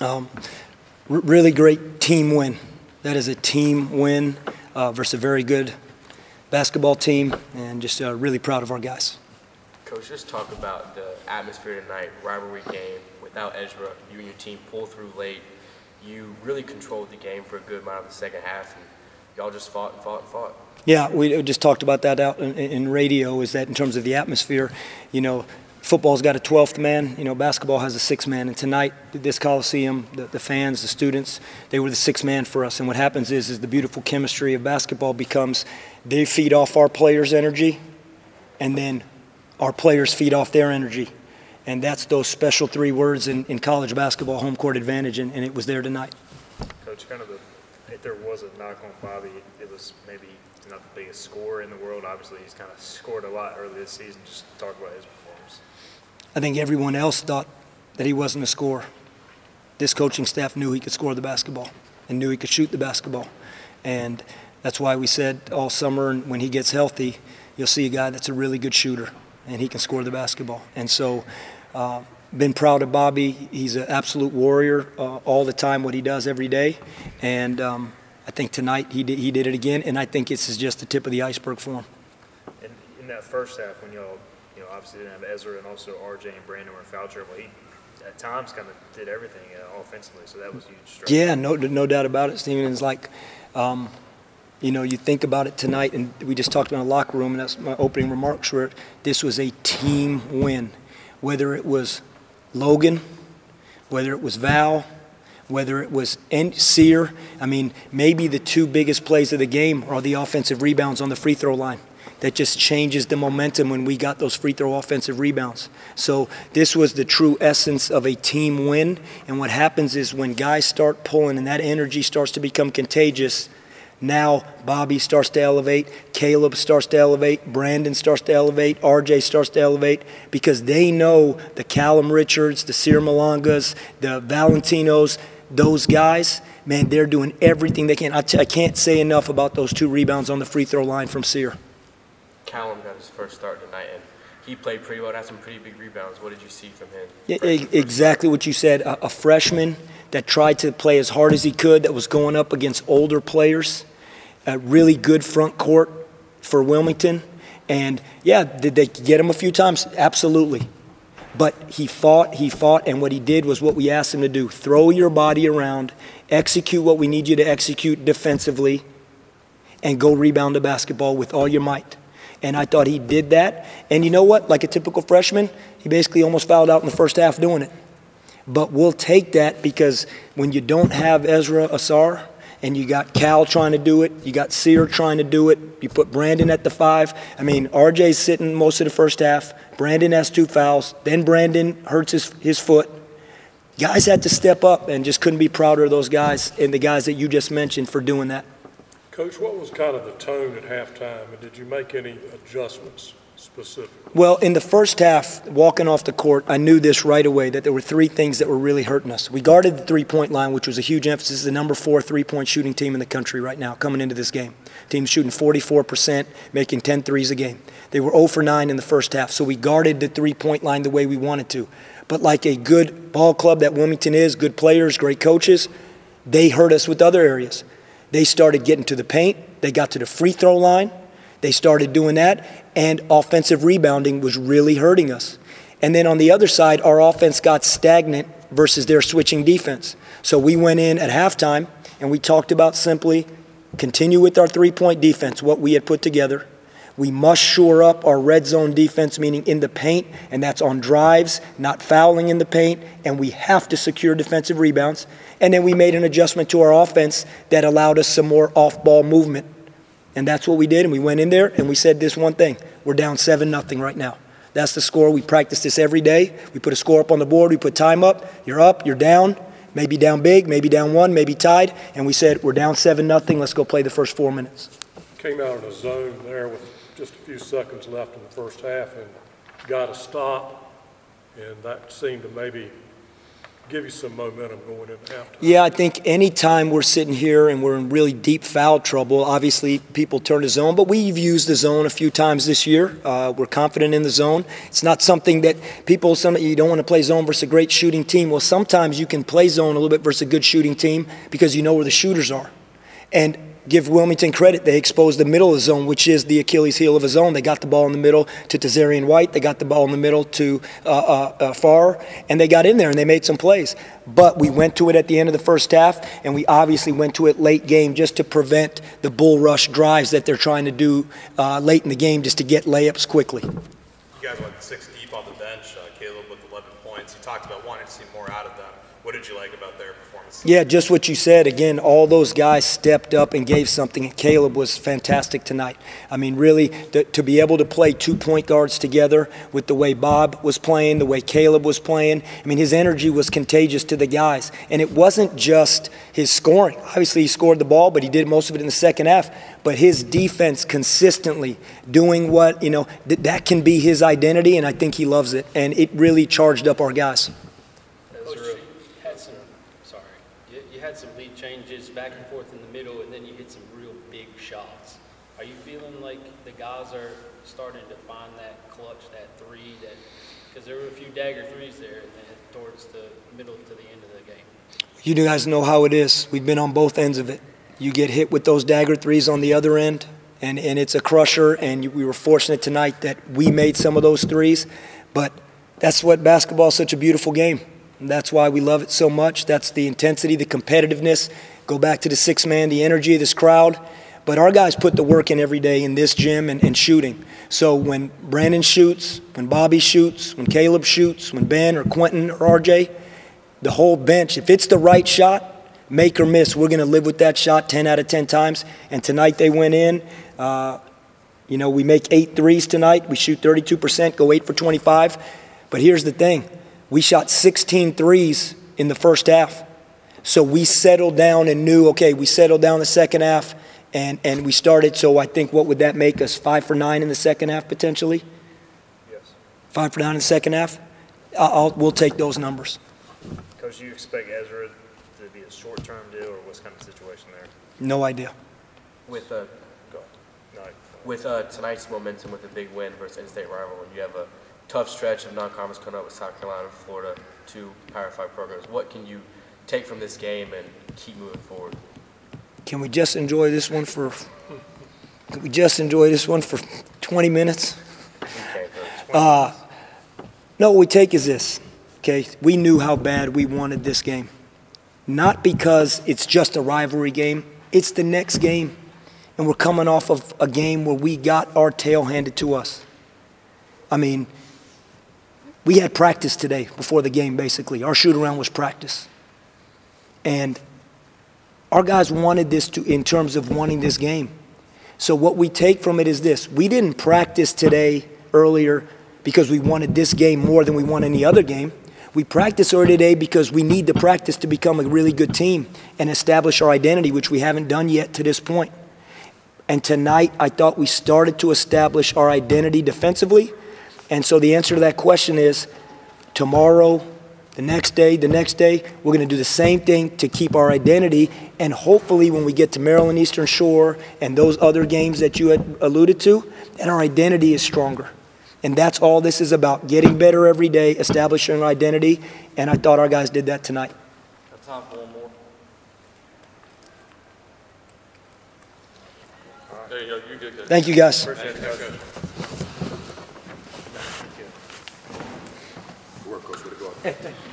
Um, r- really great team win. That is a team win uh, versus a very good basketball team, and just uh, really proud of our guys. Coach, just talk about the atmosphere tonight, rivalry game. Without Ezra, you and your team pull through late. You really controlled the game for a good amount of the second half, and y'all just fought and fought and fought. Yeah, we just talked about that out in, in radio. Is that in terms of the atmosphere? You know, football's got a 12th man. You know, basketball has a six man. And tonight, this Coliseum, the, the fans, the students, they were the six man for us. And what happens is, is the beautiful chemistry of basketball becomes they feed off our players' energy, and then our players feed off their energy. And that's those special three words in, in college basketball, home court advantage, and, and it was there tonight. Coach, kind of the, if there was a knock on Bobby, it was maybe not the biggest scorer in the world. Obviously, he's kind of scored a lot early this season. Just talk about his. I think everyone else thought that he wasn't a scorer. This coaching staff knew he could score the basketball and knew he could shoot the basketball. And that's why we said all summer, and when he gets healthy, you'll see a guy that's a really good shooter and he can score the basketball. And so, uh, been proud of Bobby. He's an absolute warrior uh, all the time, what he does every day. And um, I think tonight he did, he did it again, and I think this is just the tip of the iceberg for him. And in that first half, when y'all, you know, obviously didn't have Ezra and also RJ and Brandon were foul trouble, he at times kind of did everything uh, offensively, so that was huge. Strength. Yeah, no, no doubt about it, Steven. It's like, um, you know, you think about it tonight, and we just talked about the locker room, and that's my opening remarks were this was a team win. Whether it was Logan, whether it was Val, whether it was Cyr. I mean, maybe the two biggest plays of the game are the offensive rebounds on the free throw line. That just changes the momentum when we got those free throw offensive rebounds. So, this was the true essence of a team win. And what happens is when guys start pulling and that energy starts to become contagious, now Bobby starts to elevate, Caleb starts to elevate, Brandon starts to elevate, RJ starts to elevate because they know the Callum Richards, the Cyr Malongas, the Valentinos, those guys, man, they're doing everything they can. I t- I can't say enough about those two rebounds on the free throw line from Cyr. Callum got his first start tonight, and he played pretty well. Had some pretty big rebounds. What did you see from him? Yeah, exactly what you said. A, a freshman that tried to play as hard as he could, that was going up against older players. A really good front court for Wilmington. And yeah, did they get him a few times? Absolutely. But he fought, he fought, and what he did was what we asked him to do throw your body around, execute what we need you to execute defensively, and go rebound the basketball with all your might. And I thought he did that. And you know what? Like a typical freshman, he basically almost fouled out in the first half doing it. But we'll take that because when you don't have Ezra Ausar, and you got Cal trying to do it, you got Cyr trying to do it, you put Brandon at the five. I mean, RJ's sitting most of the first half. Brandon has two fouls. Then Brandon hurts his, his foot. Guys had to step up and just couldn't be prouder of those guys and the guys that you just mentioned for doing that. Coach, what was kind of the tone at halftime, and did you make any adjustments specifically? Well, in the first half, walking off the court, I knew this right away that there were three things that were really hurting us. We guarded the three point line, which was a huge emphasis. The number four three point shooting team in the country right now coming into this game. Team shooting 44%, making 10 threes a game. They were 0 for 9 in the first half, so we guarded the three point line the way we wanted to. But like a good ball club that Wilmington is, good players, great coaches, they hurt us with other areas. They started getting to the paint, they got to the free throw line, they started doing that, and offensive rebounding was really hurting us. And then on the other side, our offense got stagnant versus their switching defense. So we went in at halftime and we talked about simply continue with our three point defense, what we had put together. We must shore up our red zone defense, meaning in the paint, and that's on drives, not fouling in the paint, and we have to secure defensive rebounds. And then we made an adjustment to our offense that allowed us some more off ball movement. And that's what we did. And we went in there and we said this one thing we're down 7 nothing right now. That's the score. We practice this every day. We put a score up on the board, we put time up. You're up, you're down, maybe down big, maybe down one, maybe tied. And we said, we're down 7 nothing. Let's go play the first four minutes. Came out in a zone there with just a few seconds left in the first half and got a stop. And that seemed to maybe give you some momentum going into halftime? Yeah, I think anytime we're sitting here and we're in really deep foul trouble, obviously people turn to zone, but we've used the zone a few times this year. Uh, we're confident in the zone. It's not something that people, some you don't want to play zone versus a great shooting team. Well, sometimes you can play zone a little bit versus a good shooting team because you know where the shooters are. And give Wilmington credit, they exposed the middle of the zone, which is the Achilles heel of a zone. They got the ball in the middle to Tazarian White. They got the ball in the middle to uh, uh, uh, Farr, and they got in there and they made some plays. But we went to it at the end of the first half, and we obviously went to it late game just to prevent the bull rush drives that they're trying to do uh, late in the game just to get layups quickly. You guys went six deep on the bench, uh, Caleb with 11 points. You talked about wanting to see more out of them. What did you like about their performance? Yeah, just what you said. Again, all those guys stepped up and gave something. Caleb was fantastic tonight. I mean, really, to, to be able to play two point guards together with the way Bob was playing, the way Caleb was playing, I mean, his energy was contagious to the guys. And it wasn't just his scoring. Obviously, he scored the ball, but he did most of it in the second half. But his defense consistently doing what, you know, th- that can be his identity, and I think he loves it. And it really charged up our guys. Coach, you had some, sorry, you, you had some lead changes back and forth in the middle, and then you hit some real big shots. Are you feeling like the guys are starting to find that clutch, that three, that, because there were a few dagger threes there, towards the middle to the end of the game? You guys know how it is. We've been on both ends of it. You get hit with those dagger threes on the other end, and, and it's a crusher. And we were fortunate tonight that we made some of those threes. But that's what basketball is such a beautiful game. And that's why we love it so much. That's the intensity, the competitiveness. Go back to the six man, the energy of this crowd. But our guys put the work in every day in this gym and, and shooting. So when Brandon shoots, when Bobby shoots, when Caleb shoots, when Ben or Quentin or RJ, the whole bench, if it's the right shot, make or miss, we're going to live with that shot 10 out of 10 times. And tonight they went in. Uh, you know, we make eight threes tonight. We shoot 32%, go 8 for 25. But here's the thing we shot 16 threes in the first half. So we settled down and knew, okay, we settled down the second half and, and we started. So I think what would that make us? Five for nine in the second half potentially? Yes. Five for nine in the second half? I'll, I'll, we'll take those numbers. Coach, do you expect Ezra to be a short-term deal, or what's kind of the situation there? No idea. With uh, Go. No. with uh, tonight's momentum with a big win versus in-state rival, and you have a tough stretch of non-conference coming up with South Carolina, and Florida, two Power Five programs. What can you take from this game and keep moving forward? Can we just enjoy this one for? Can we just enjoy this one for 20 minutes? Okay. Uh, no, what we take is this. Okay, we knew how bad we wanted this game, not because it's just a rivalry game. It's the next game, and we're coming off of a game where we got our tail handed to us. I mean, we had practice today before the game. Basically, our shoot around was practice, and our guys wanted this to in terms of wanting this game. So what we take from it is this: we didn't practice today earlier because we wanted this game more than we want any other game. We practice early today because we need to practice to become a really good team and establish our identity, which we haven't done yet to this point. And tonight, I thought we started to establish our identity defensively. And so the answer to that question is tomorrow, the next day, the next day, we're going to do the same thing to keep our identity. And hopefully, when we get to Maryland Eastern Shore and those other games that you had alluded to, then our identity is stronger. And that's all this is about getting better every day, establishing our identity. And I thought our guys did that tonight. Time for one more? There you go. You're good, Thank you, guys. Appreciate it,